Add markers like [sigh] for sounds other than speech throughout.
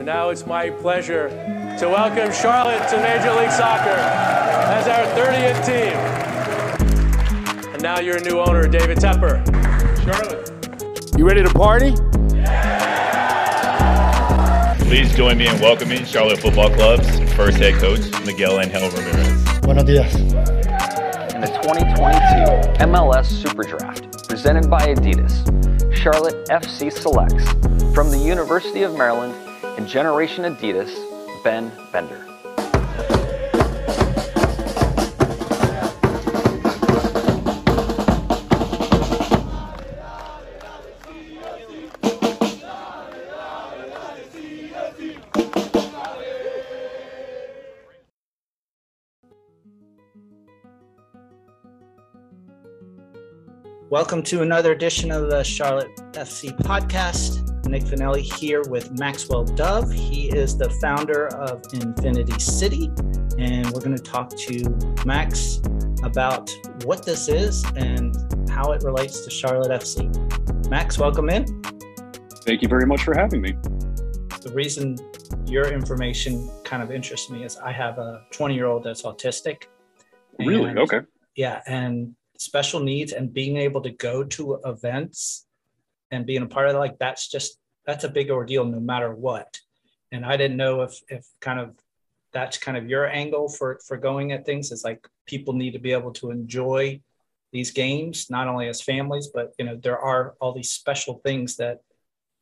Now it's my pleasure to welcome Charlotte to Major League Soccer as our 30th team. And now your new owner, David Tepper. Charlotte. You ready to party? Please join me in welcoming Charlotte Football Club's first head coach, Miguel Angel Ramirez. Buenos dias. In the 2022 MLS Super Draft, presented by Adidas, Charlotte FC selects from the University of Maryland and Generation Adidas, Ben Bender. Welcome to another edition of the Charlotte FC podcast. Nick Finelli here with Maxwell Dove. He is the founder of Infinity City, and we're going to talk to Max about what this is and how it relates to Charlotte FC. Max, welcome in. Thank you very much for having me. The reason your information kind of interests me is I have a 20 year old that's autistic. Really? Okay. yeah and special needs and being able to go to events and being a part of it like that's just that's a big ordeal no matter what. And i didn't know if if kind of that's kind of your angle for for going at things is like people need to be able to enjoy these games not only as families but you know there are all these special things that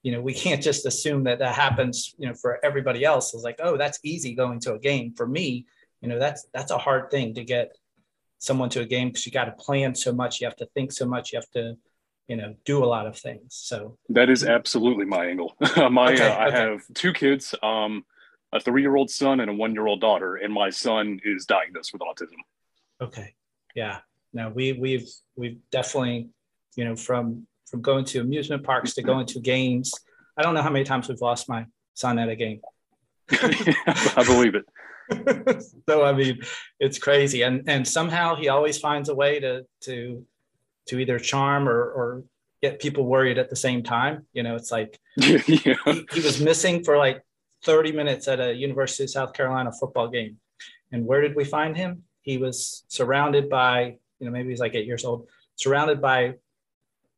you know we [laughs] can't just assume that that happens you know for everybody else. It's like oh that's easy going to a game. For me you know that's that's a hard thing to get someone to a game because you got to plan so much you have to think so much you have to you know do a lot of things so That is absolutely my angle. [laughs] my Okay, uh, I okay. have two kids, um, a three-year-old son and a one-year-old daughter, and my son is diagnosed with autism. okay yeah no we we've we've definitely you know from from going to amusement parks to going to [laughs] games i don't know how many times we've lost my son at a game [laughs] I believe it. so I mean, it's crazy, and and somehow he always finds a way to to to either charm or or get people worried at the same time. You know, it's like [laughs] yeah. he, he was missing for like 30 minutes at a University of South Carolina football game, and where did we find him? He was surrounded by you know maybe he's like eight years old, surrounded by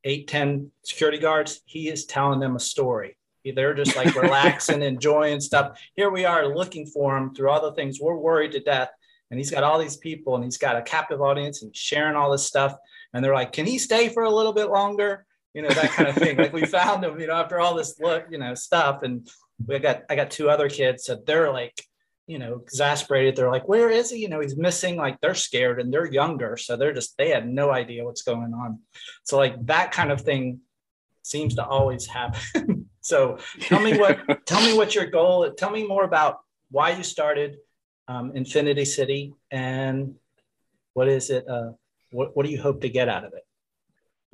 eight ten security guards. He is telling them a story. They're just like [laughs] relaxing, enjoying stuff here we are looking for him through all the things we're worried to death and he's got all these people and he's got a captive audience and sharing all this stuff and they're like can he stay for a little bit longer? You know that kind of thing. Like we [laughs] found him you know after all this look you know stuff. And we got i got two other kids so they're like you know exasperated. They're like where is he? You know he's missing like they're scared and they're younger so they're just they had no idea what's going on. So like that kind of thing seems to always happen. [laughs] So tell me what [laughs] tell me what your goal tell me more about why you started um, infinity city and what is it uh, what, what do you hope to get out of it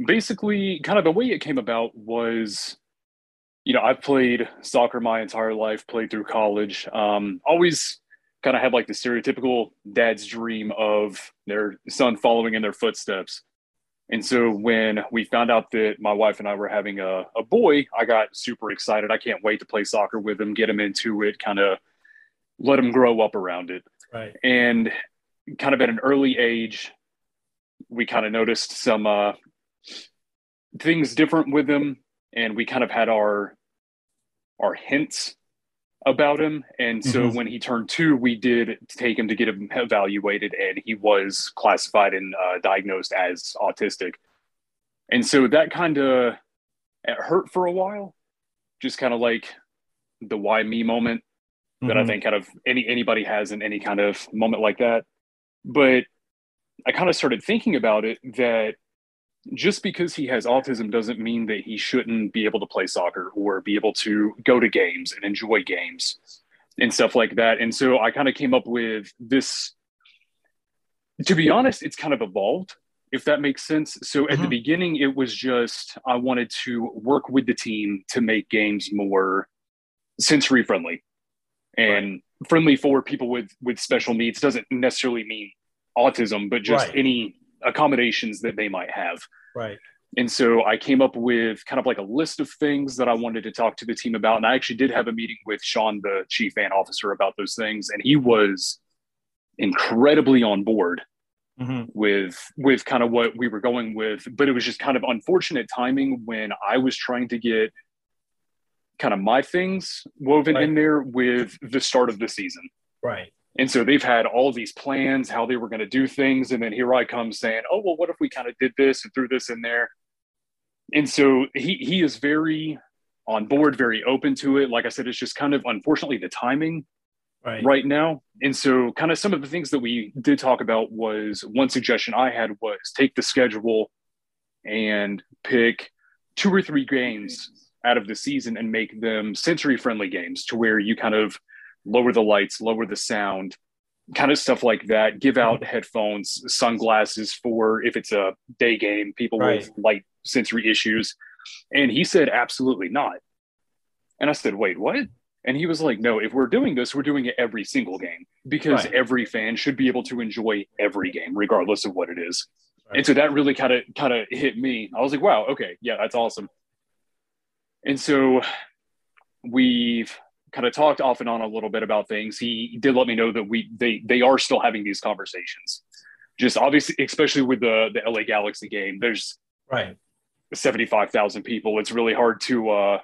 Basically, kind of the way it came about was, you know, I've played soccer my entire life, played through college. Um, always kind of had like the stereotypical dad's dream of their son following in their footsteps. And so when we found out that my wife and I were having a, a boy, I got super excited. I can't wait to play soccer with him, get him into it, kind of let him grow up around it. right And kind of at an early age, we kind of noticed some uh, things different with him, and we kind of had our our hints about him. And so Mhm. when he turned two, we did take him to get him evaluated, and he was classified and uh, diagnosed as autistic. And so that kind of hurt for a while, just kind of like the why me moment that I Mhm. think kind of any anybody has in any kind of moment like that. But I kind of started thinking about it that just because he has autism doesn't mean that he shouldn't be able to play soccer or be able to go to games and enjoy games and stuff like that. And so I kind of came up with this. To be honest, it's kind of evolved, if that makes sense. So at the Mhm. beginning, it was just I wanted to work with the team to make games more sensory friendly and friendly for people with with special needs doesn't necessarily mean autism but just Right. any accommodations that they might have right And so I came up with kind of like a list of things that I wanted to talk to the team about. And I actually did have a meeting with Sean, the chief fan officer, about those things. And he was incredibly on board mm-hmm. with with kind of what we were going with. But it was just kind of unfortunate timing when I was trying to get kind of my things woven right. in there with the start of the season. Right. And so they've had all these plans, how they were going to do things. And then here I come saying, oh, well, what if we kind of did this and threw this in there? And so he, he is very on board, very open to it. Like I said, it's just kind of unfortunately the timing right, right now. And so, kind of some of the things that we did talk about was one suggestion I had was take the schedule and pick two or three games out of the season and make them sensory friendly games to where you kind of lower the lights, lower the sound, kind of stuff like that. Give mm-hmm. out headphones, sunglasses for if it's a day game, people right. with light sensory issues. And he said, absolutely not. And I said, wait, what? And he was like, no, if we're doing this, we're doing it every single game because right. every fan should be able to enjoy every game, regardless of what it is. Right. And so that really kind of kind of hit me. I was like, wow, okay, yeah, that's awesome. And so we've kind of talked off and on a little bit about things. He did let me know that we they they are still having these conversations. Just obviously, especially with the the LA Galaxy game, there's right seventy five thousand people. It's really hard to. uh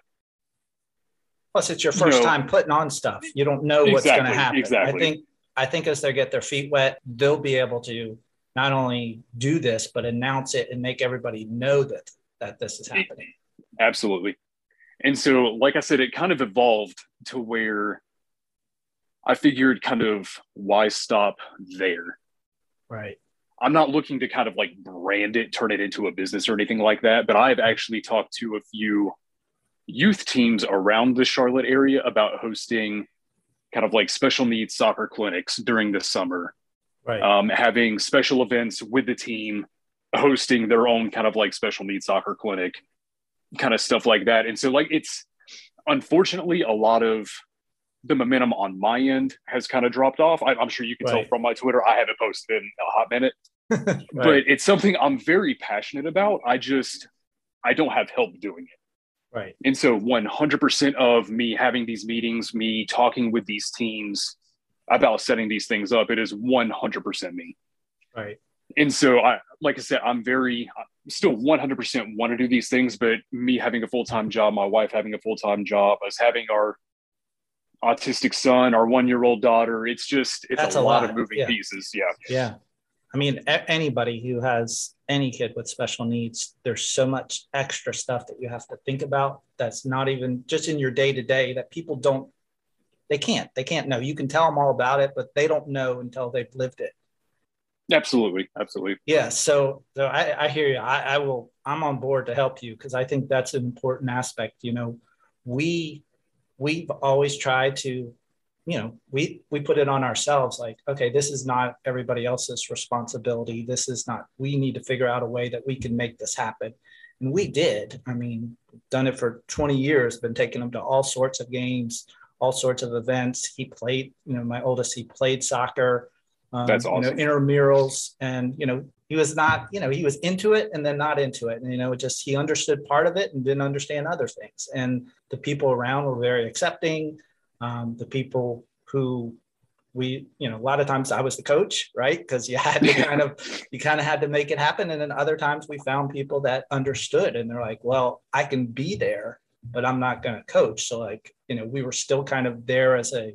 Plus, it's your first you know, time putting on stuff. You don't know what's exactly, going to happen. Exactly. I think I think as they get their feet wet, they'll be able to not only do this but announce it and make everybody know that that this is happening. Absolutely. And so, like I said, it kind of evolved to where I figured kind of why stop there? Right. I'm not looking to kind of like brand it, turn it into a business or anything like that, but I've actually talked to a few youth teams around the Charlotte area about hosting kind of like special needs soccer clinics during the summer. Right. Um, having special events with the team, hosting their own kind of like special needs soccer clinic kind of stuff like that. And so, like, it's unfortunately a lot of the momentum on my end has kind of dropped off. I, am sure you can right. tell from my Twitter, I haven't posted in a hot minute, [laughs] right. but it's something I'm very passionate about. I just, I don't have help doing it. Right. And so 100% of me having these meetings, me talking with these teams about setting these things up, it is 100% me. Right. And so I, like I said, I'm very, still 100% want to do these things, but me having a full time job, my wife having a full time job, us having our autistic son, our one year old daughter, it's just, it's a, a, lot, lot of moving yeah. pieces. Yeah. Yeah. I mean, a- anybody who has any kid with special needs, there's so much extra stuff that you have to think about that's not even just in your day to day that people don't, they can't, they can't know. You can tell them all about it, but they don't know until they've lived it. Absolutely, absolutely. Yeah. So, so I, I hear you. I, I will. I'm on board to help you because I think that's an important aspect. You know, we we've always tried to, you know, we we put it on ourselves. Like, okay, this is not everybody else's responsibility. This is not. We need to figure out a way that we can make this happen, and we did. I mean, done it for 20 years. Been taking them to all sorts of games, all sorts of events. He played. You know, my oldest, he played soccer um, That's awesome. You know, intramurals, and you know, he was not, you know, he was into it and then not into it, and you know, just he understood part of it and didn't understand other things. And the people around were very accepting. Um, the people who we, you know, a lot of times I was the coach, right? Because you had to kind of, [laughs] you kind of had to make it happen. And then other times we found people that understood, and they're like, well, I can be there, but I'm not going to coach. So like, you know, we were still kind of there as a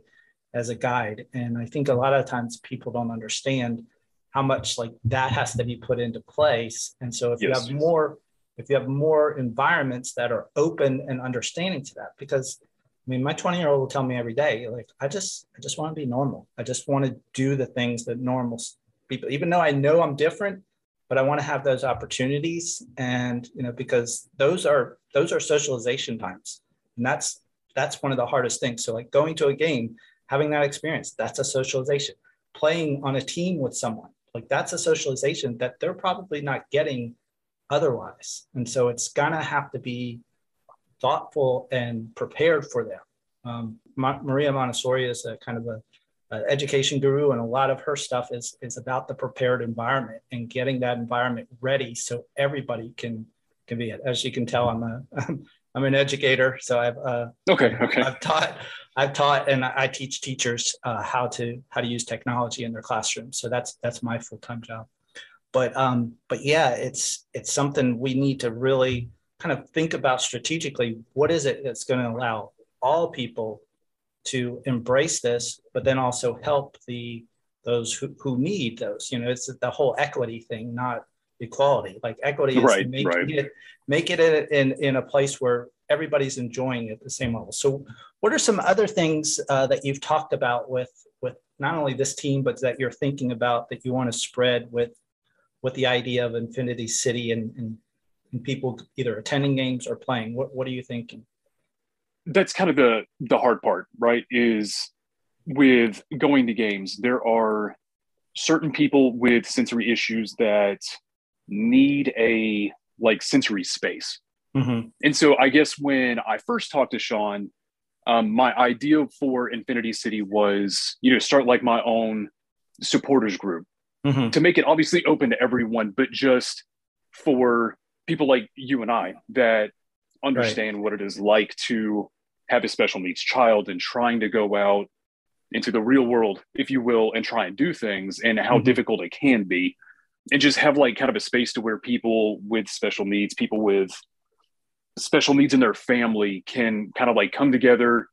as a guide. And I think a lot of times people don't understand how much like that has to be put into place. And so if yes. you have more, if you have more environments that are open and understanding to that, because I mean, my 20 year old will tell me every day, like, I just, I just want to be normal. I just want to do the things that normal people, even though I know I'm different, but I want to have those opportunities. And, you know, because those are, those are socialization times. And that's, that's one of the hardest things. So like going to a game, having that experience that's a socialization. Playing on a team with someone like that's a socialization that they're probably not getting otherwise. And so it's gonna have to be thoughtful and prepared for them. Um, Ma- maria montessori is a kind of a, a, education guru and a lot of her stuff is is about the prepared environment and getting that environment ready so everybody can can be it. As you can tell, I'm a [laughs] I'm an educator, so I've uh, okay okay I've taught I've taught and I teach teachers uh, how to how to use technology in their classrooms. So that's that's my full time job. But um, but yeah, it's it's something we need to really kind of think about strategically. What is it that's going to allow all people to embrace this, but then also help the those who, who need those. You know, it's the whole equity thing, not equality. Like equity is Right, making right. it make it in, in a place where everybody's enjoying it at the same level. So, what are some other things uh, that you've talked about with with not only this team, but that you're thinking about that you want to spread with with the idea of Infinity City and and, and people either attending games or playing? What what are you thinking? that's kind of the the hard part right is with going to games there are certain people with sensory issues that need a like sensory space Mm-hmm. and so i guess when i first talked to sean um, my idea for infinity city was you know start like my own supporters group Mm-hmm. to make it obviously open to everyone, but just for people like you and I that understand what it is like to have a special needs child and trying to go out into the real world, if you will, and try and do things and how Mhm. difficult it can be. And just have like kind of a space to where people with special needs, people with special needs in their family can kind of like come together,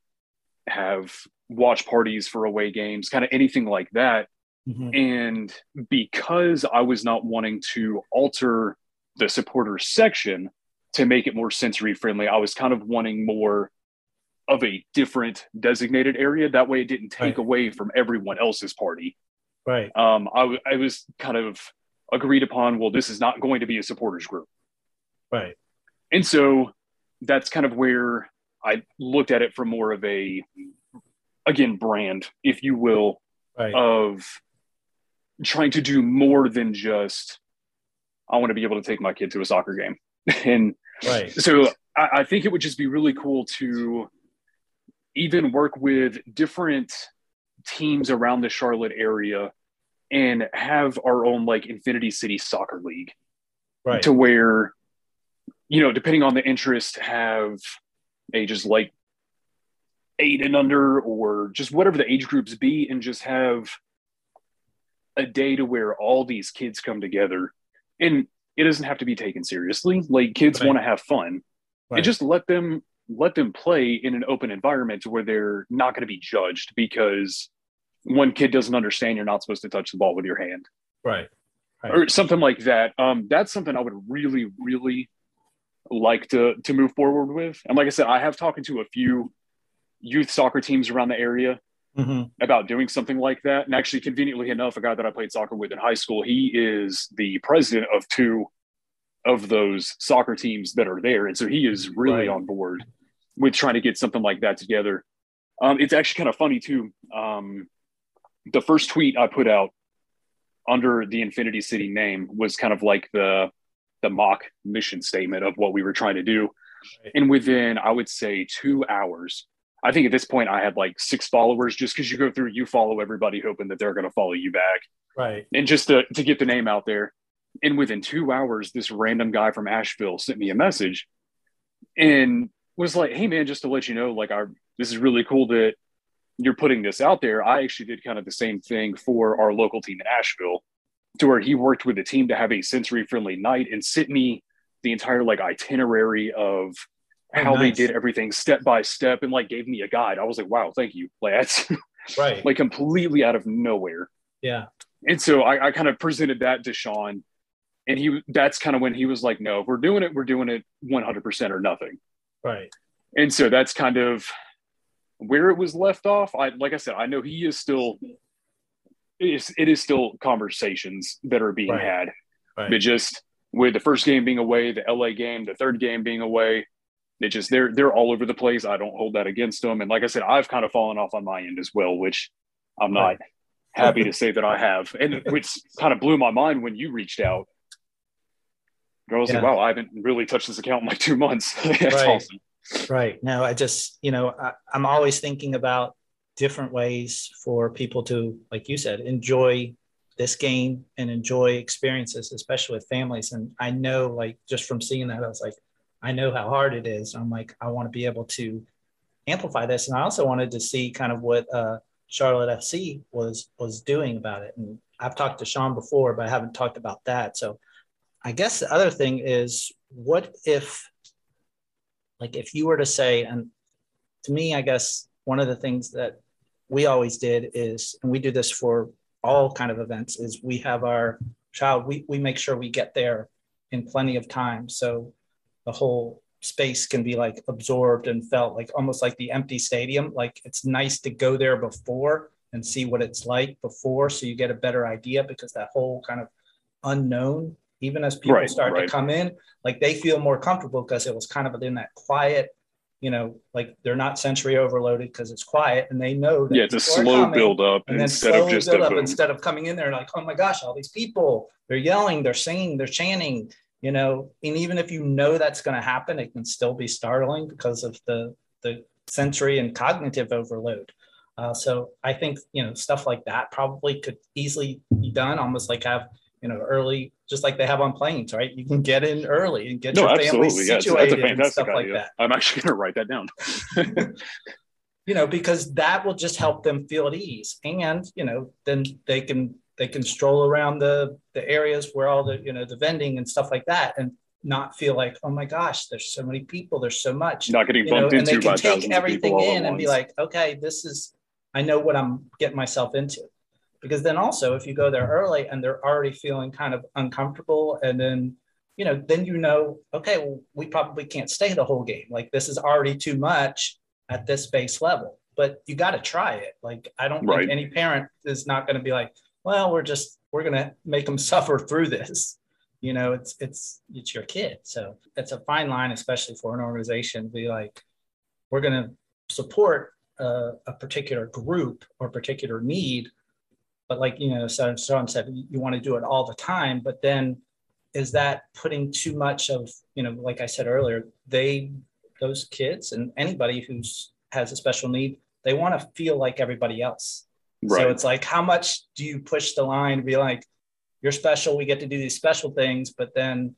have watch parties for away games, kind of anything like that Mm-hmm. and because I was not wanting to alter the supporters section to make it more sensory friendly, I was kind of wanting more of a different designated area. That way, it didn't take Right. away from everyone else's party. Right. Um, I, w- I was kind of agreed upon, well, this is not going to be a supporters group. Right. And so that's kind of where I looked at it from more of a, again, brand, if you will, Right. of trying to do more than just I want to be able to take my kid to a soccer game. [laughs] and right. so I, I think it would just be really cool to even work with different teams around the Charlotte area and have our own like Infinity City Soccer League Right. to where, you know, depending on the interest, have ages like eight and under or just whatever the age groups be, and just have a day to where all these kids come together. And it doesn't have to be taken seriously. Like kids Right. want to have fun Right. and just let them let them play in an open environment where they're not going to be judged because one kid doesn't understand you're not supposed to touch the ball with your hand right. Right. or something like that. Um, that's something I would really, really like to to move forward with. And like I said, I have talked to a few youth soccer teams around the area Mm-hmm. about doing something like that. And actually, conveniently enough, a guy that I played soccer with in high school, he is the president of two of those soccer teams that are there, and so he is really Right. on board with trying to get something like that together. Um, it's actually kind of funny too. Um, the first tweet I put out under the Infinity City name was kind of like the the mock mission statement of what we were trying to do. Right. And within, I would say, two hours, I think at this point I had like six followers just because you go through, you follow everybody hoping that they're going to follow you back. Right. And just to, to get the name out there. And within two hours, this random guy from Asheville sent me a message and was like, Hey man, just to let you know, like our, this is really cool that you're putting this out there. I actually did kind of the same thing for our local team in Asheville to where he worked with the team to have a sensory friendly night and sent me the entire like itinerary of Oh, how they did everything step by step and like gave me a guide. I was like, wow, thank you. Like that's [laughs] Right. like completely out of nowhere. yeah. And so I, I kind of presented that to Sean, and he that's kind of when he was like, no, if we're doing it, we're doing it 100% or nothing. Right. And so that's kind of where it was left off. I like I said, I know he is still it is, it is still conversations that are being Right. had, Right. but just with the first game being away, the LA game, the third game being away, it just they're they're all over the place. I don't hold that against them. And like I said, I've kind of fallen off on my end as well, which I'm not Right. happy to say that I have. And which kind of blew my mind when you reached out. I was like, wow, I haven't really touched this account in like two months. [laughs] That's Right. awesome. Right. No, I just, you know, I, I'm always thinking about different ways for people to, like you said, enjoy this game and enjoy experiences, especially with families. And I know, like, just from seeing that, I was like, I know how hard it is. I'm like, I want to be able to amplify this. And I also wanted to see kind of what uh, Charlotte FC was was doing about it. And I've talked to Sean before, but I haven't talked about that. So I guess the other thing is, what if, like, if you were to say, and to me, I guess one of the things that we always did is, and we do this for all kind of events, is we have our child, we, we make sure we get there in plenty of time. So the whole space can be like absorbed and felt like almost like the empty stadium. Like it's nice to go there before and see what it's like before so you get a better idea because that whole kind of unknown even as people Right, start right. to come in like they feel more comfortable because it was kind of in that quiet you know like they're not sensory overloaded because it's quiet and they know that Yeah, it's a slow build up and then instead of just build up instead of coming in there and like oh my gosh all these people they're yelling they're singing they're chanting you know? And even if you know that's going to happen it can still be startling because of the the sensory and cognitive overload. Uh, so i think you know stuff like that probably could easily be done almost like have you know early just like they have on planes right? You can get in early and get No, your family absolutely. Yeah, that's, situated a and fantastic stuff like that. I'm actually [laughs] going to write that down. [laughs] you know because that will just help them feel at ease and you know then they can they can stroll around the the areas where all the you know the vending and stuff like that and not feel like oh my gosh there's so many people there's so much Not getting you know bumped and they into by can take everything in and be like okay this is i know what i'm getting myself into because then also if you go there early and they're already feeling kind of uncomfortable and then you know then you know okay well we probably can't stay the whole game. Like this is already too much at this base level. But you got to try it. Like i don't Right. think any parent is not going to be like well we're just we're going to make them [laughs] suffer through this. You know it's it's it's your kid. So it's a fine line especially for an organization to be like we're going to support a, a particular group or particular need but like you know so Sean said you, you want to do it all the time but then is that putting too much of you know like i said earlier they those kids and anybody who's has a special need they want to feel like everybody else right. so it's like, how much do you push the line to be like, you're special, we get to do these special things, but then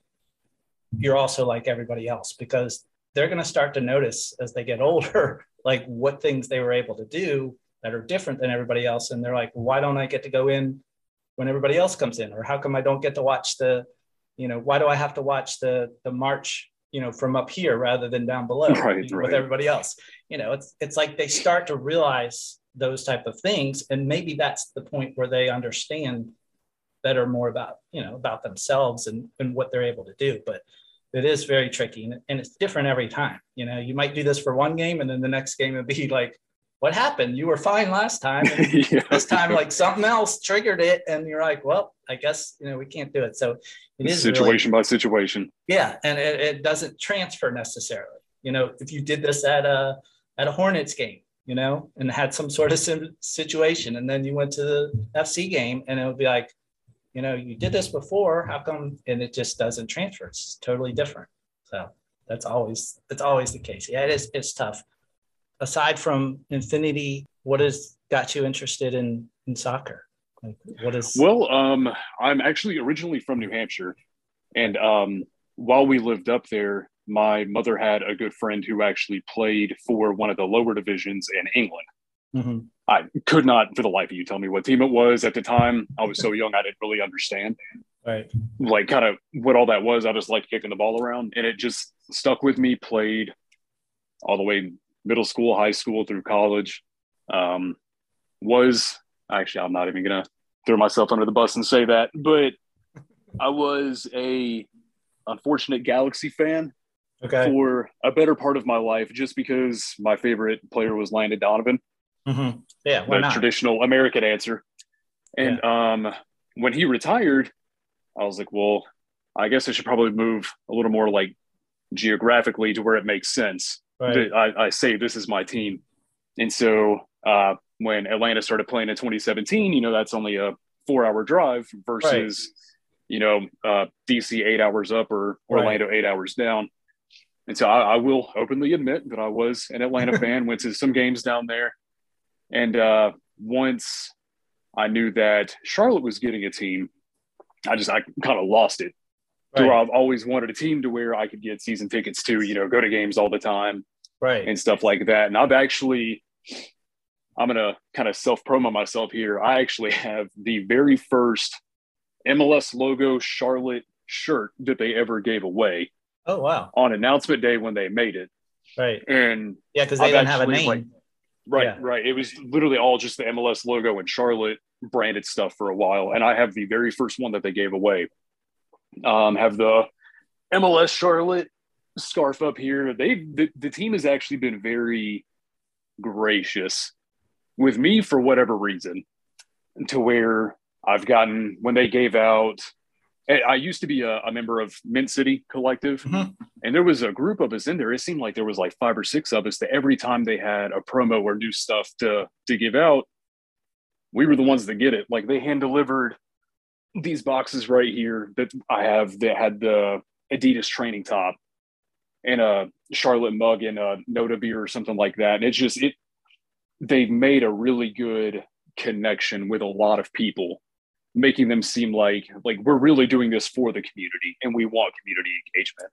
you're also like everybody else because they're going to start to notice as they get [laughs] older, like what things they were able to do that are different than everybody else. And they're like, why don't I get to go in when everybody else comes in? Or how come I don't get to watch the, you know, why do I have to watch the, the march, you know, from up here rather than down below [laughs] Right, with right. everybody else? You know, it's, it's like they start to realize those type of things and maybe that's the point where they understand better more about you know about themselves and, and what they're able to do but it is very tricky and, and it's different every time you know you might do this for one game and then the next game would be [laughs] like what happened you were fine last time [laughs] yeah. this time like something else triggered it and you're like well i guess you know we can't do it so it is really- situation by situation. yeah, and it, it doesn't transfer necessarily. You know, if you did this at a at a Hornets game, you know, and had some sort of sim- situation, and then you went to the FC game, and it would be like, you know, you did this before. How come? And it just doesn't transfer. It's totally different. So that's always that's always the case. Yeah, it is. It's tough. Aside from Infinity, what has got you interested in in soccer? Like, what is? Well, um, I'm actually originally from New Hampshire, and um, while we lived up there, my mother had a good friend who actually played for one of the lower divisions in England. Mhm. I could not, for the life of you, tell me what team it was at the time. I was so young, I didn't really understand, Right. like, kind of what all that was. I just liked kicking the ball around, and it just stuck with me. Played all the way middle school, high school, through college. Um, was actually, I'm not even gonna throw myself under the bus and say that, but I was a unfortunate Galaxy fan Okay. for a better part of my life, just because my favorite player was Landon Donovan, Mhm. Yeah. The not? traditional American answer. And um, when he retired, I was like, well, I guess I should probably move a little more like geographically to where it makes sense. Right. I, I say this is my team. And so uh, when Atlanta started playing in 2017, you know, that's only a four hour drive versus, you know, uh, DC eight hours up or Right. Orlando eight hours down. And so I, I will openly admit that I was an Atlanta [laughs] fan, went to some games down there. And uh, once I knew that Charlotte was getting a team. I just I kind of lost it. Right. Where I've always wanted a team to where I could get season tickets to, you know, go to games all the time, right, and stuff like that. And I've actually, I'm gonna kind of self promo myself here. I actually have the very first MLS logo Charlotte shirt that they ever gave away. Oh wow! On announcement day when they made it, right? And yeah, because they I've didn't have a name. Like, right, yeah. right. It was literally all just the MLS logo and Charlotte branded stuff for a while. And I have the very first one that they gave away. Um, have the MLS Charlotte scarf up here. They the, the team has actually been very gracious with me for whatever reason, to where I've gotten when they gave out. I used to be a, a member of Mint City Collective, mm-hmm. and there was a group of us in there. It seemed like there was like five or six of us that every time they had a promo or new stuff to to give out, we were the ones that get it. Like they hand delivered these boxes right here that I have that had the Adidas training top and a Charlotte mug and a Noda beer or something like that. And it's just it they've made a really good connection with a lot of people, making them seem like like we're really doing this for the community and we want community engagement.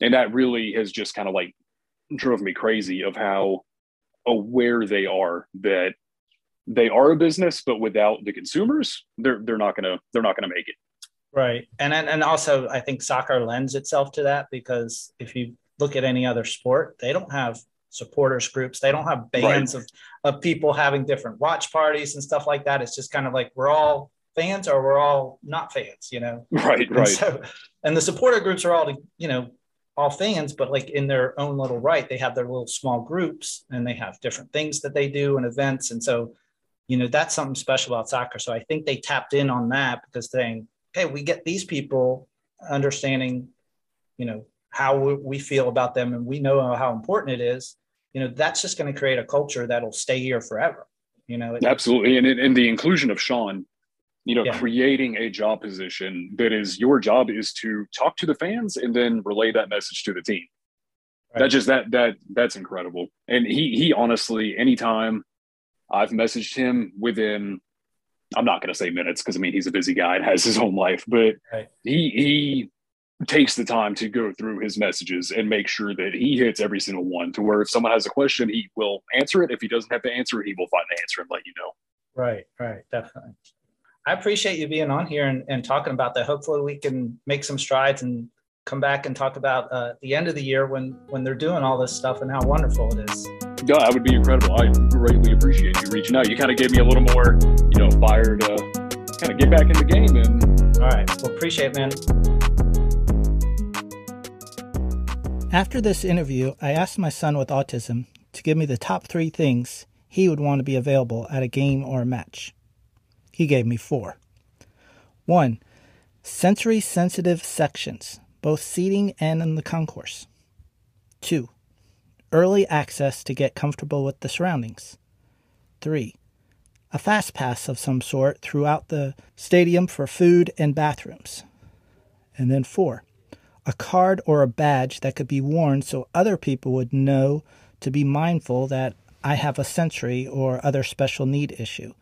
And that really has just kind of like drove me crazy of how aware they are that they are a business, but without the consumers, they're they're not gonna they're not gonna make it. Right, and and and also I think soccer lends itself to that because if you look at any other sport, they don't have supporters groups, they don't have bands right. of of people having different watch parties and stuff like that. It's just kind of like we're all fans or we're all not fans, you know. [laughs] Right, and right. So, and the supporter groups are all you know all fans, but like in their own little right, they have their little small groups and they have different things that they do and events, and so you know that's something special about soccer. So i think they tapped in on that because saying hey we get these people understanding you know how we feel about them and we know how important it is you know that's just going to create a culture that'll stay here forever you know? Absolutely. And, and the inclusion of sean you know yeah. creating a job position that is your job is to talk to the fans and then relay that message to the team. Right. that just that that that's incredible. And he he honestly anytime I've messaged him within I'm not going to say minutes because I mean he's a busy guy and has his own life, but right. he he takes the time to go through his messages and make sure that he hits every single one to where if someone has a question, he will answer it. If he doesn't have to answer it, he will find the answer and let you know. Right, right, definitely. I appreciate you being on here and, and talking about that. Hopefully we can make some strides and come back and talk about uh, the end of the year when when they're doing all this stuff and how wonderful it is. Yeah, that would be incredible. I greatly appreciate you reaching out. You kind of gave me a little more, you know, fire to kind of get back in the game. And all right, well, appreciate it, man. After this interview, I asked my son with autism to give me the top three things he would want to be available at a game or a match. He gave me four. One, sensory sensitive sections both seating and in the concourse. 2. Early access to get comfortable with the surroundings. 3. A fast pass of some sort throughout the stadium for food and bathrooms. And then 4. A card or a badge that could be worn so other people would know to be mindful that I have a sensory or other special need issue.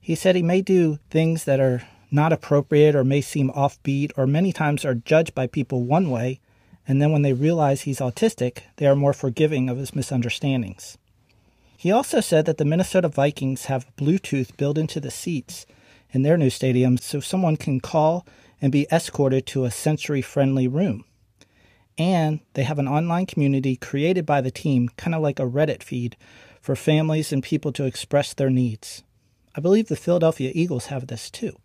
He said he may do things that are not appropriate or may seem offbeat or many times are judged by people one way, and then when they realize he's autistic, they are more forgiving of his misunderstandings. He also said that the Minnesota Vikings have Bluetooth built into the seats in their new stadium so someone can call and be escorted to a sensory friendly room. And they have an online community created by the team, kind of like a Reddit feed, for families and people to express their needs. I believe the Philadelphia Eagles have this too.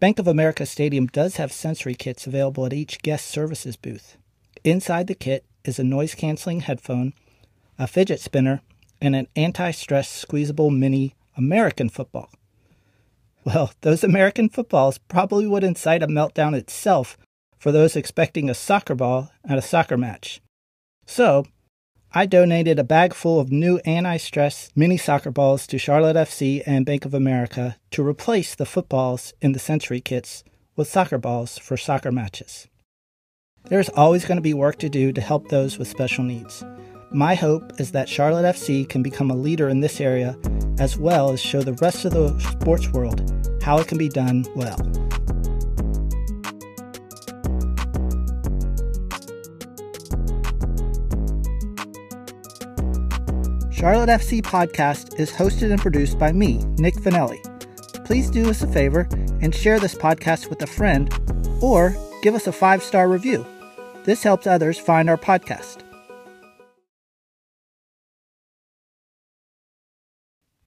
Bank of America Stadium does have sensory kits available at each guest services booth. Inside the kit is a noise canceling headphone, a fidget spinner, and an anti stress squeezable mini American football. Well, [laughs] those American footballs probably would incite a meltdown itself for those expecting a soccer ball at a soccer match. So, I donated a bag full of new anti stress mini soccer balls to Charlotte FC and Bank of America to replace the footballs in the sensory kits with soccer balls for soccer matches. There's always going to be work to do to help those with special needs, My hope is that Charlotte FC can become a leader in this area as well as show the rest of the sports world how it can be done well. Charlotte FC podcast is hosted and produced by me, Nick Finelli. Please do us a favor and share this podcast with a friend or give us a five star review. This helps others find our podcast.